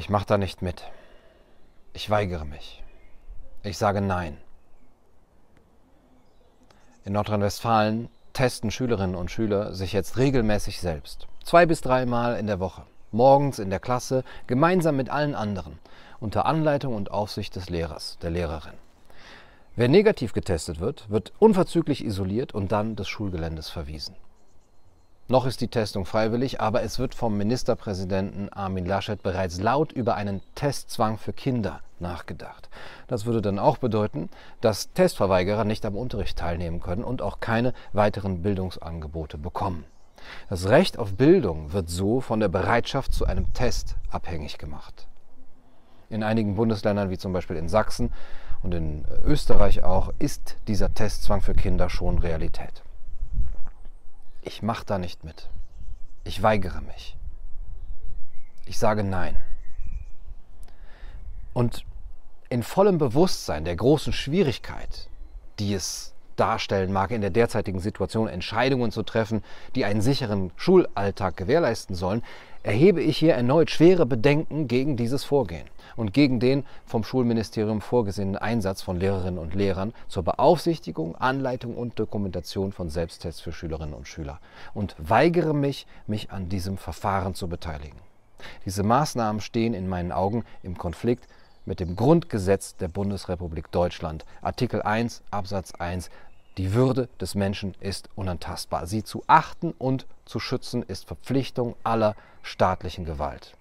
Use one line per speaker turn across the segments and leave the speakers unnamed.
Ich mache da nicht mit. Ich weigere mich. Ich sage Nein. In Nordrhein-Westfalen testen Schülerinnen und Schüler sich jetzt regelmäßig selbst. Zwei bis dreimal in der Woche. Morgens in der Klasse, gemeinsam mit allen anderen. Unter Anleitung und Aufsicht des Lehrers, der Lehrerin. Wer negativ getestet wird, wird unverzüglich isoliert und dann des Schulgeländes verwiesen. Noch ist die Testung freiwillig, aber es wird vom Ministerpräsidenten Armin Laschet bereits laut über einen Testzwang für Kinder nachgedacht. Das würde dann auch bedeuten, dass Testverweigerer nicht am Unterricht teilnehmen können und auch keine weiteren Bildungsangebote bekommen. Das Recht auf Bildung wird so von der Bereitschaft zu einem Test abhängig gemacht. In einigen Bundesländern, wie zum Beispiel in Sachsen und in Österreich auch, ist dieser Testzwang für Kinder schon Realität. Ich mache da nicht mit. Ich weigere mich. Ich sage Nein. Und in vollem Bewusstsein der großen Schwierigkeit, die es darstellen mag, in der derzeitigen Situation Entscheidungen zu treffen, die einen sicheren Schulalltag gewährleisten sollen, erhebe ich hier erneut schwere Bedenken gegen dieses Vorgehen und gegen den vom Schulministerium vorgesehenen Einsatz von Lehrerinnen und Lehrern zur Beaufsichtigung, Anleitung und Dokumentation von Selbsttests für Schülerinnen und Schüler und weigere mich, mich an diesem Verfahren zu beteiligen. Diese Maßnahmen stehen in meinen Augen im Konflikt mit dem Grundgesetz der Bundesrepublik Deutschland, Artikel 1 Absatz 1 die Würde des Menschen ist unantastbar. Sie zu achten und zu schützen ist Verpflichtung aller staatlichen Gewalt.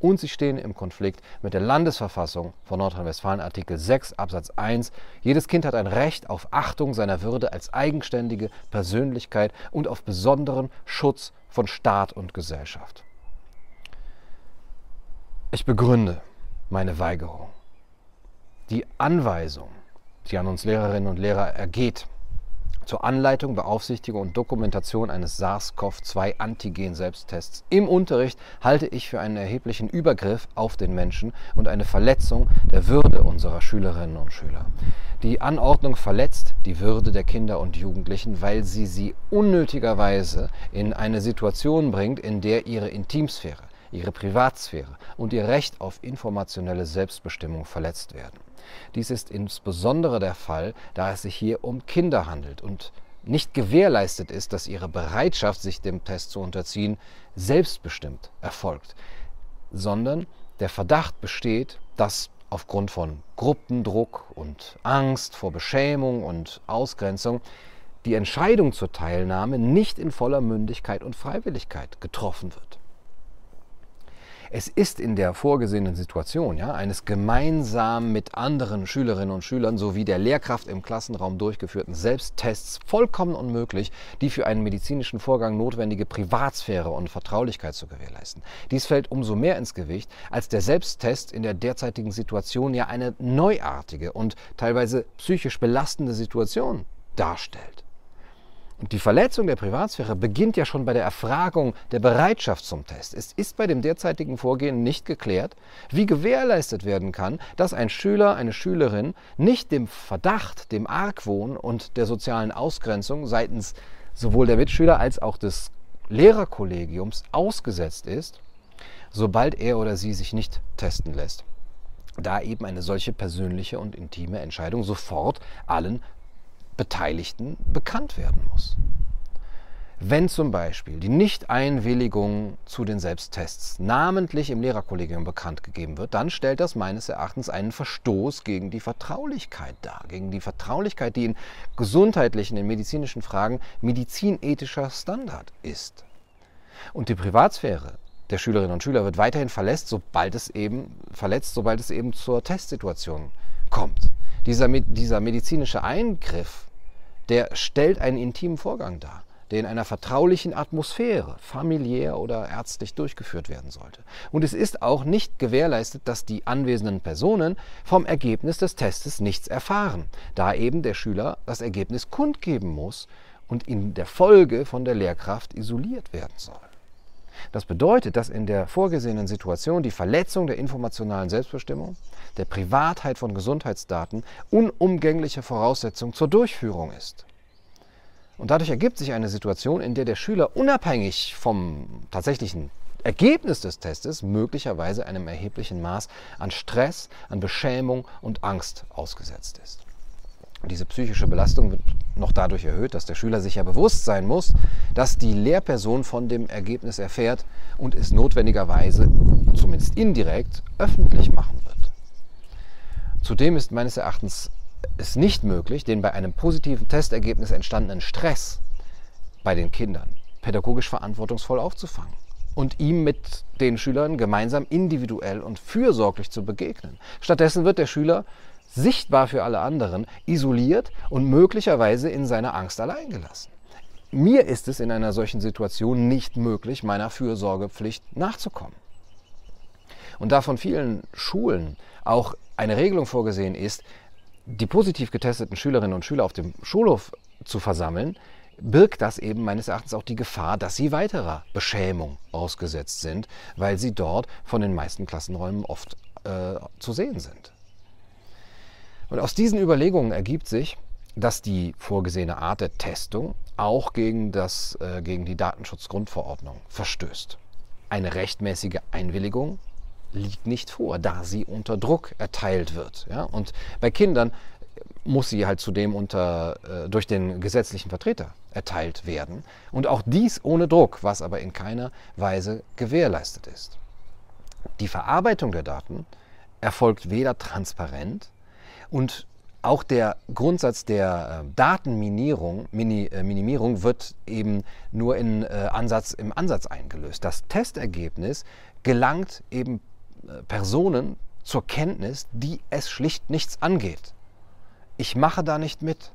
Und sie stehen im Konflikt mit der Landesverfassung von Nordrhein-Westfalen, Artikel 6 Absatz 1. Jedes Kind hat ein Recht auf Achtung seiner Würde als eigenständige Persönlichkeit und auf besonderen Schutz von Staat und Gesellschaft. Ich begründe meine Weigerung. Die Anweisung, die an uns Lehrerinnen und Lehrer ergeht, zur Anleitung, Beaufsichtigung und Dokumentation eines SARS-CoV-2-Antigen-Selbsttests im Unterricht halte ich für einen erheblichen Übergriff auf den Menschen und eine Verletzung der Würde unserer Schülerinnen und Schüler. Die Anordnung verletzt die Würde der Kinder und Jugendlichen, weil sie sie unnötigerweise in eine Situation bringt, in der ihre Intimsphäre, ihre Privatsphäre und ihr Recht auf informationelle Selbstbestimmung verletzt werden. Dies ist insbesondere der Fall, da es sich hier um Kinder handelt und nicht gewährleistet ist, dass ihre Bereitschaft, sich dem Test zu unterziehen, selbstbestimmt erfolgt, sondern der Verdacht besteht, dass aufgrund von Gruppendruck und Angst vor Beschämung und Ausgrenzung die Entscheidung zur Teilnahme nicht in voller Mündigkeit und Freiwilligkeit getroffen wird. Es ist in der vorgesehenen Situation ja, eines gemeinsam mit anderen Schülerinnen und Schülern sowie der Lehrkraft im Klassenraum durchgeführten Selbsttests vollkommen unmöglich, die für einen medizinischen Vorgang notwendige Privatsphäre und Vertraulichkeit zu gewährleisten. Dies fällt umso mehr ins Gewicht, als der Selbsttest in der derzeitigen Situation ja eine neuartige und teilweise psychisch belastende Situation darstellt. Und die Verletzung der Privatsphäre beginnt ja schon bei der Erfragung der Bereitschaft zum Test. Es ist bei dem derzeitigen Vorgehen nicht geklärt, wie gewährleistet werden kann, dass ein Schüler, eine Schülerin nicht dem Verdacht, dem Argwohn und der sozialen Ausgrenzung seitens sowohl der Mitschüler als auch des Lehrerkollegiums ausgesetzt ist, sobald er oder sie sich nicht testen lässt da eben eine solche persönliche und intime Entscheidung sofort allen Beteiligten bekannt werden muss. Wenn zum Beispiel die Nichteinwilligung zu den Selbsttests namentlich im Lehrerkollegium bekannt gegeben wird, dann stellt das meines Erachtens einen Verstoß gegen die Vertraulichkeit dar, gegen die Vertraulichkeit, die in gesundheitlichen, in medizinischen Fragen medizinethischer Standard ist. Und die Privatsphäre der Schülerinnen und Schüler wird weiterhin verletzt, sobald es eben, verletzt, sobald es eben zur Testsituation kommt. Dieser, dieser medizinische Eingriff, der stellt einen intimen Vorgang dar, der in einer vertraulichen Atmosphäre, familiär oder ärztlich durchgeführt werden sollte. Und es ist auch nicht gewährleistet, dass die anwesenden Personen vom Ergebnis des Testes nichts erfahren, da eben der Schüler das Ergebnis kundgeben muss und in der Folge von der Lehrkraft isoliert werden soll. Das bedeutet, dass in der vorgesehenen Situation die Verletzung der informationalen Selbstbestimmung, der Privatheit von Gesundheitsdaten unumgängliche Voraussetzung zur Durchführung ist. Und dadurch ergibt sich eine Situation, in der der Schüler unabhängig vom tatsächlichen Ergebnis des Testes möglicherweise einem erheblichen Maß an Stress, an Beschämung und Angst ausgesetzt ist. Diese psychische Belastung wird noch dadurch erhöht, dass der Schüler sich ja bewusst sein muss, dass die Lehrperson von dem Ergebnis erfährt und es notwendigerweise, zumindest indirekt, öffentlich machen wird. Zudem ist meines Erachtens es nicht möglich, den bei einem positiven Testergebnis entstandenen Stress bei den Kindern pädagogisch verantwortungsvoll aufzufangen und ihm mit den Schülern gemeinsam individuell und fürsorglich zu begegnen. Stattdessen wird der Schüler sichtbar für alle anderen, isoliert und möglicherweise in seiner Angst allein gelassen. Mir ist es in einer solchen Situation nicht möglich, meiner Fürsorgepflicht nachzukommen. Und da von vielen Schulen auch eine Regelung vorgesehen ist, die positiv getesteten Schülerinnen und Schüler auf dem Schulhof zu versammeln, birgt das eben meines Erachtens auch die Gefahr, dass sie weiterer Beschämung ausgesetzt sind, weil sie dort von den meisten Klassenräumen oft äh, zu sehen sind. Und aus diesen Überlegungen ergibt sich, dass die vorgesehene Art der Testung auch gegen, das, äh, gegen die Datenschutzgrundverordnung verstößt. Eine rechtmäßige Einwilligung liegt nicht vor, da sie unter Druck erteilt wird. Ja? Und bei Kindern muss sie halt zudem unter, äh, durch den gesetzlichen Vertreter erteilt werden. Und auch dies ohne Druck, was aber in keiner Weise gewährleistet ist. Die Verarbeitung der Daten erfolgt weder transparent und auch der Grundsatz der äh, Datenminierung, Mini, äh, Minimierung wird eben nur in, äh, Ansatz, im Ansatz eingelöst. Das Testergebnis gelangt eben äh, Personen zur Kenntnis, die es schlicht nichts angeht. Ich mache da nicht mit.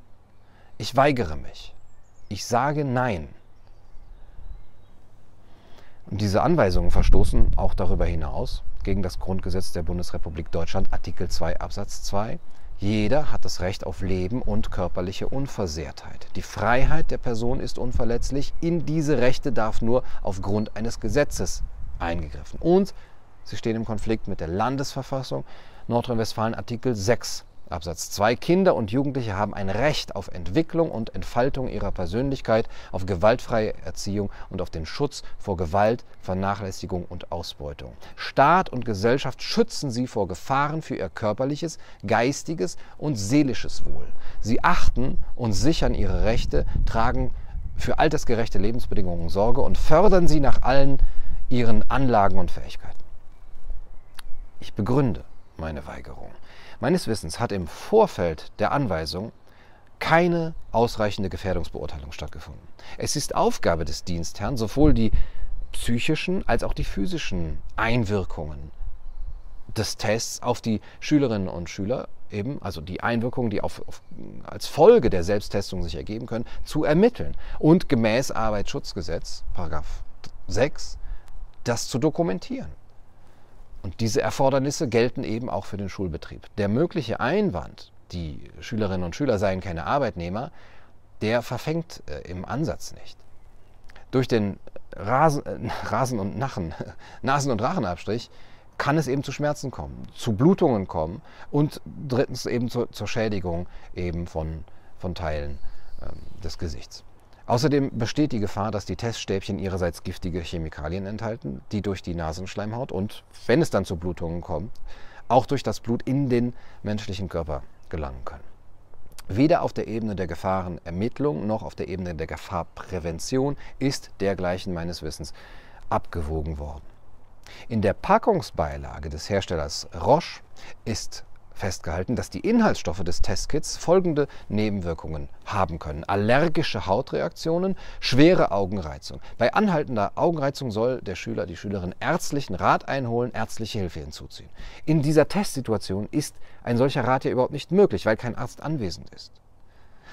Ich weigere mich. Ich sage Nein. Und diese Anweisungen verstoßen auch darüber hinaus gegen das Grundgesetz der Bundesrepublik Deutschland, Artikel 2 Absatz 2 jeder hat das Recht auf Leben und körperliche Unversehrtheit. Die Freiheit der Person ist unverletzlich. In diese Rechte darf nur aufgrund eines Gesetzes eingegriffen. Und sie stehen im Konflikt mit der Landesverfassung Nordrhein-Westfalen Artikel 6 Absatz 2. Kinder und Jugendliche haben ein Recht auf Entwicklung und Entfaltung ihrer Persönlichkeit, auf gewaltfreie Erziehung und auf den Schutz vor Gewalt, Vernachlässigung und Ausbeutung. Staat und Gesellschaft schützen sie vor Gefahren für ihr körperliches, geistiges und seelisches Wohl. Sie achten und sichern ihre Rechte, tragen für altersgerechte Lebensbedingungen Sorge und fördern sie nach allen ihren Anlagen und Fähigkeiten. Ich begründe meine Weigerung. Meines Wissens hat im Vorfeld der Anweisung keine ausreichende Gefährdungsbeurteilung stattgefunden. Es ist Aufgabe des Dienstherrn, sowohl die psychischen als auch die physischen Einwirkungen des Tests auf die Schülerinnen und Schüler eben, also die Einwirkungen, die auf, auf, als Folge der Selbsttestung sich ergeben können, zu ermitteln und gemäß Arbeitsschutzgesetz, Paragraph 6, das zu dokumentieren. Und diese Erfordernisse gelten eben auch für den Schulbetrieb. Der mögliche Einwand, die Schülerinnen und Schüler seien keine Arbeitnehmer, der verfängt äh, im Ansatz nicht. Durch den Rasen, äh, Rasen und Nachen, Nasen- und Rachenabstrich kann es eben zu Schmerzen kommen, zu Blutungen kommen und drittens eben zur, zur Schädigung eben von, von Teilen ähm, des Gesichts. Außerdem besteht die Gefahr, dass die Teststäbchen ihrerseits giftige Chemikalien enthalten, die durch die Nasenschleimhaut und, wenn es dann zu Blutungen kommt, auch durch das Blut in den menschlichen Körper gelangen können. Weder auf der Ebene der Gefahrenermittlung noch auf der Ebene der Gefahrprävention ist dergleichen meines Wissens abgewogen worden. In der Packungsbeilage des Herstellers Roche ist festgehalten, dass die Inhaltsstoffe des Testkits folgende Nebenwirkungen haben können. Allergische Hautreaktionen, schwere Augenreizung. Bei anhaltender Augenreizung soll der Schüler, die Schülerin ärztlichen Rat einholen, ärztliche Hilfe hinzuziehen. In dieser Testsituation ist ein solcher Rat ja überhaupt nicht möglich, weil kein Arzt anwesend ist.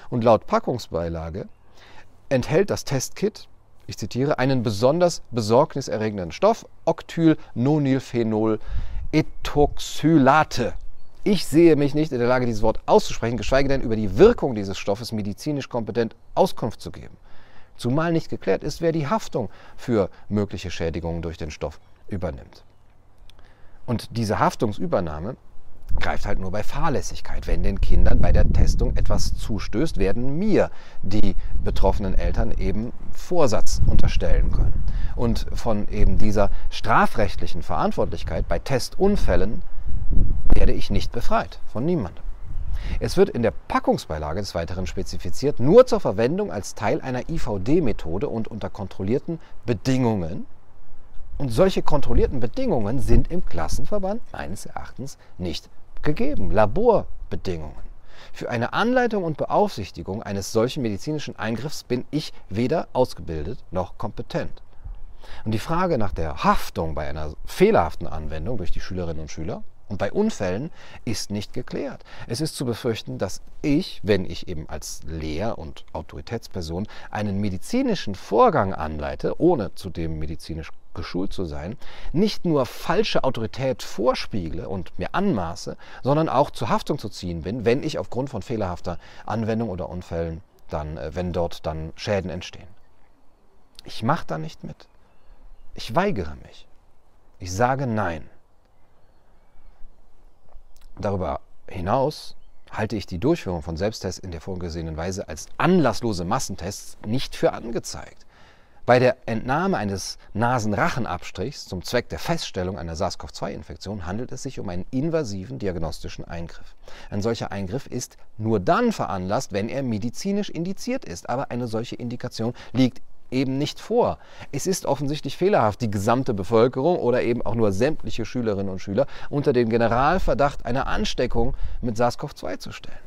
Und laut Packungsbeilage enthält das Testkit ich zitiere, einen besonders besorgniserregenden Stoff, Octylnonylphenol Ethoxylate. Ich sehe mich nicht in der Lage, dieses Wort auszusprechen, geschweige denn über die Wirkung dieses Stoffes medizinisch kompetent Auskunft zu geben. Zumal nicht geklärt ist, wer die Haftung für mögliche Schädigungen durch den Stoff übernimmt. Und diese Haftungsübernahme greift halt nur bei Fahrlässigkeit. Wenn den Kindern bei der Testung etwas zustößt, werden mir die betroffenen Eltern eben Vorsatz unterstellen können. Und von eben dieser strafrechtlichen Verantwortlichkeit bei Testunfällen werde ich nicht befreit, von niemandem. Es wird in der Packungsbeilage des Weiteren spezifiziert, nur zur Verwendung als Teil einer IVD-Methode und unter kontrollierten Bedingungen. Und solche kontrollierten Bedingungen sind im Klassenverband meines Erachtens nicht gegeben. Laborbedingungen. Für eine Anleitung und Beaufsichtigung eines solchen medizinischen Eingriffs bin ich weder ausgebildet noch kompetent. Und die Frage nach der Haftung bei einer fehlerhaften Anwendung durch die Schülerinnen und Schüler und bei Unfällen ist nicht geklärt. Es ist zu befürchten, dass ich, wenn ich eben als Lehr- und Autoritätsperson einen medizinischen Vorgang anleite, ohne zudem medizinisch geschult zu sein, nicht nur falsche Autorität vorspiegle und mir anmaße, sondern auch zur Haftung zu ziehen bin, wenn ich aufgrund von fehlerhafter Anwendung oder Unfällen dann, äh, wenn dort dann Schäden entstehen. Ich mache da nicht mit. Ich weigere mich. Ich sage Nein. Darüber hinaus halte ich die Durchführung von Selbsttests in der vorgesehenen Weise als anlasslose Massentests nicht für angezeigt. Bei der Entnahme eines Nasenrachenabstrichs zum Zweck der Feststellung einer SARS-CoV-2-Infektion handelt es sich um einen invasiven diagnostischen Eingriff. Ein solcher Eingriff ist nur dann veranlasst, wenn er medizinisch indiziert ist, aber eine solche Indikation liegt eben nicht vor. Es ist offensichtlich fehlerhaft, die gesamte Bevölkerung oder eben auch nur sämtliche Schülerinnen und Schüler unter den Generalverdacht einer Ansteckung mit SARS-CoV-2 zu stellen.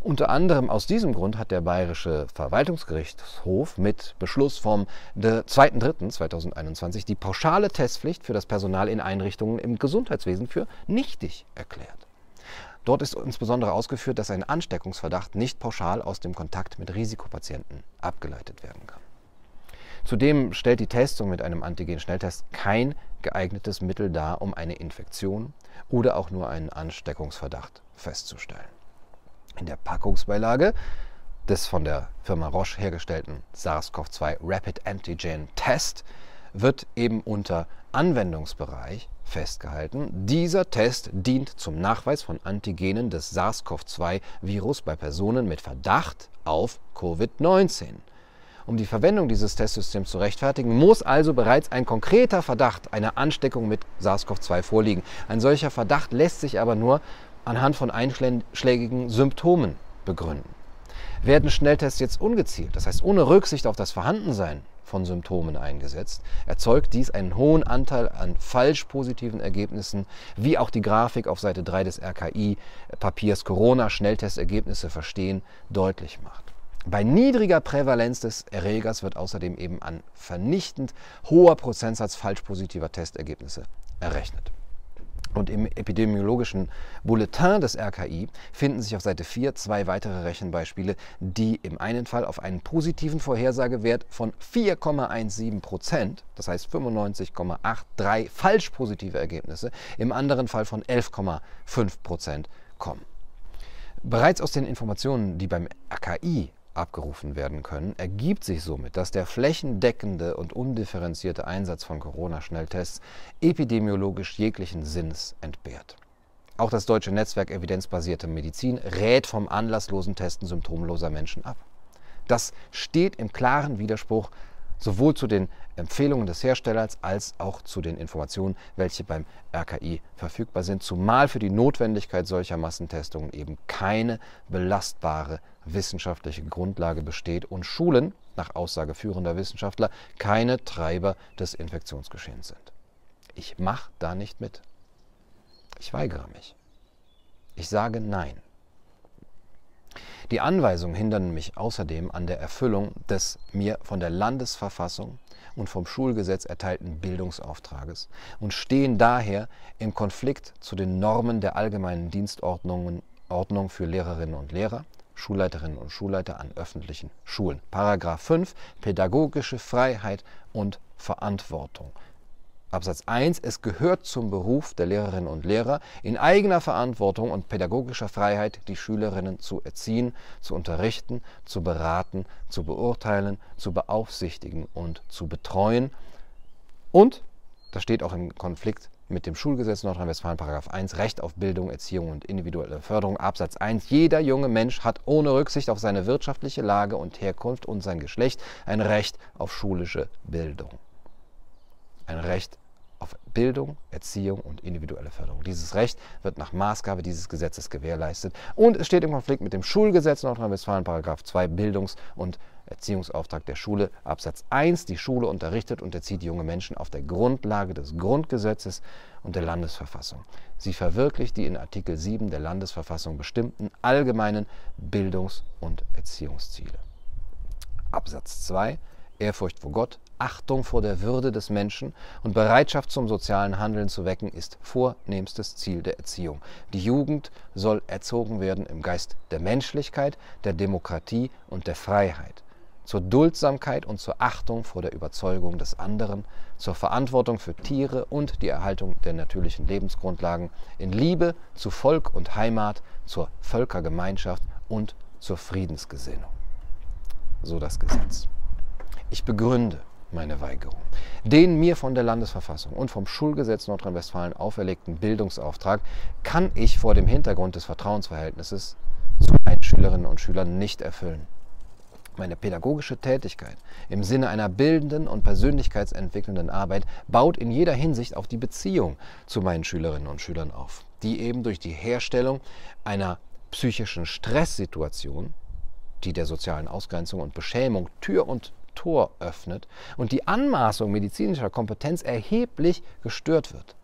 Unter anderem aus diesem Grund hat der Bayerische Verwaltungsgerichtshof mit Beschluss vom 2.3.2021 die pauschale Testpflicht für das Personal in Einrichtungen im Gesundheitswesen für nichtig erklärt. Dort ist insbesondere ausgeführt, dass ein Ansteckungsverdacht nicht pauschal aus dem Kontakt mit Risikopatienten abgeleitet werden kann. Zudem stellt die Testung mit einem Antigen-Schnelltest kein geeignetes Mittel dar, um eine Infektion oder auch nur einen Ansteckungsverdacht festzustellen. In der Packungsbeilage des von der Firma Roche hergestellten SARS-CoV-2 Rapid Antigen Test wird eben unter Anwendungsbereich festgehalten. Dieser Test dient zum Nachweis von Antigenen des SARS-CoV-2-Virus bei Personen mit Verdacht auf Covid-19. Um die Verwendung dieses Testsystems zu rechtfertigen, muss also bereits ein konkreter Verdacht einer Ansteckung mit SARS-CoV-2 vorliegen. Ein solcher Verdacht lässt sich aber nur anhand von einschlägigen Symptomen begründen. Werden Schnelltests jetzt ungezielt, das heißt ohne Rücksicht auf das Vorhandensein von Symptomen eingesetzt, erzeugt dies einen hohen Anteil an falsch positiven Ergebnissen, wie auch die Grafik auf Seite 3 des RKI-Papiers Corona-Schnelltestergebnisse verstehen deutlich macht. Bei niedriger Prävalenz des Erregers wird außerdem eben ein vernichtend hoher Prozentsatz falsch positiver Testergebnisse errechnet. Und im epidemiologischen Bulletin des RKI finden sich auf Seite 4 zwei weitere Rechenbeispiele, die im einen Fall auf einen positiven Vorhersagewert von 4,17 Prozent, das heißt 95,83 falsch positive Ergebnisse, im anderen Fall von 11,5 Prozent kommen. Bereits aus den Informationen, die beim RKI abgerufen werden können, ergibt sich somit, dass der flächendeckende und undifferenzierte Einsatz von Corona-Schnelltests epidemiologisch jeglichen Sinns entbehrt. Auch das deutsche Netzwerk evidenzbasierte Medizin rät vom anlasslosen Testen symptomloser Menschen ab. Das steht im klaren Widerspruch sowohl zu den Empfehlungen des Herstellers als auch zu den Informationen, welche beim RKI verfügbar sind, zumal für die Notwendigkeit solcher Massentestungen eben keine belastbare wissenschaftliche Grundlage besteht und Schulen, nach Aussage führender Wissenschaftler, keine Treiber des Infektionsgeschehens sind. Ich mache da nicht mit. Ich weigere mich. Ich sage Nein. Die Anweisungen hindern mich außerdem an der Erfüllung des mir von der Landesverfassung und vom Schulgesetz erteilten Bildungsauftrages und stehen daher im Konflikt zu den Normen der allgemeinen Dienstordnung für Lehrerinnen und Lehrer, Schulleiterinnen und Schulleiter an öffentlichen Schulen. Paragraph 5 Pädagogische Freiheit und Verantwortung. Absatz 1, es gehört zum Beruf der Lehrerinnen und Lehrer, in eigener Verantwortung und pädagogischer Freiheit die Schülerinnen zu erziehen, zu unterrichten, zu beraten, zu beurteilen, zu beaufsichtigen und zu betreuen. Und, das steht auch im Konflikt mit dem Schulgesetz Nordrhein-Westfalen, Paragraph 1, Recht auf Bildung, Erziehung und individuelle Förderung, Absatz 1. Jeder junge Mensch hat ohne Rücksicht auf seine wirtschaftliche Lage und Herkunft und sein Geschlecht ein Recht auf schulische Bildung. Ein Recht auf Bildung, Erziehung und individuelle Förderung. Dieses Recht wird nach Maßgabe dieses Gesetzes gewährleistet und es steht im Konflikt mit dem Schulgesetz Nordrhein-Westfalen, Paragraph 2, Bildungs- und Erziehungsauftrag der Schule, Absatz 1. Die Schule unterrichtet und erzieht junge Menschen auf der Grundlage des Grundgesetzes und der Landesverfassung. Sie verwirklicht die in Artikel 7 der Landesverfassung bestimmten allgemeinen Bildungs- und Erziehungsziele. Absatz 2. Ehrfurcht vor Gott, Achtung vor der Würde des Menschen und Bereitschaft zum sozialen Handeln zu wecken, ist vornehmstes Ziel der Erziehung. Die Jugend soll erzogen werden im Geist der Menschlichkeit, der Demokratie und der Freiheit zur Duldsamkeit und zur Achtung vor der Überzeugung des anderen, zur Verantwortung für Tiere und die Erhaltung der natürlichen Lebensgrundlagen, in Liebe zu Volk und Heimat, zur Völkergemeinschaft und zur Friedensgesinnung. So das Gesetz. Ich begründe meine Weigerung. Den mir von der Landesverfassung und vom Schulgesetz Nordrhein-Westfalen auferlegten Bildungsauftrag kann ich vor dem Hintergrund des Vertrauensverhältnisses zu meinen Schülerinnen und Schülern nicht erfüllen. Meine pädagogische Tätigkeit im Sinne einer bildenden und persönlichkeitsentwickelnden Arbeit baut in jeder Hinsicht auf die Beziehung zu meinen Schülerinnen und Schülern auf, die eben durch die Herstellung einer psychischen Stresssituation, die der sozialen Ausgrenzung und Beschämung Tür und Tor öffnet und die Anmaßung medizinischer Kompetenz erheblich gestört wird.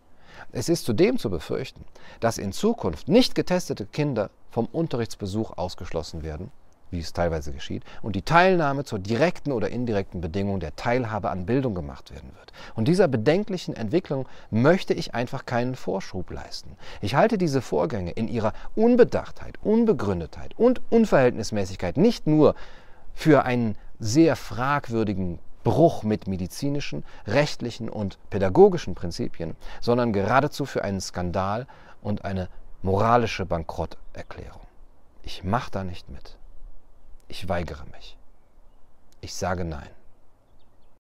Es ist zudem zu befürchten, dass in Zukunft nicht getestete Kinder vom Unterrichtsbesuch ausgeschlossen werden, wie es teilweise geschieht, und die Teilnahme zur direkten oder indirekten Bedingung der Teilhabe an Bildung gemacht werden wird. Und dieser bedenklichen Entwicklung möchte ich einfach keinen Vorschub leisten. Ich halte diese Vorgänge in ihrer Unbedachtheit, Unbegründetheit und Unverhältnismäßigkeit nicht nur für einen sehr fragwürdigen Bruch mit medizinischen, rechtlichen und pädagogischen Prinzipien, sondern geradezu für einen Skandal und eine moralische Bankrotterklärung. Ich mache da nicht mit. Ich weigere mich. Ich sage Nein.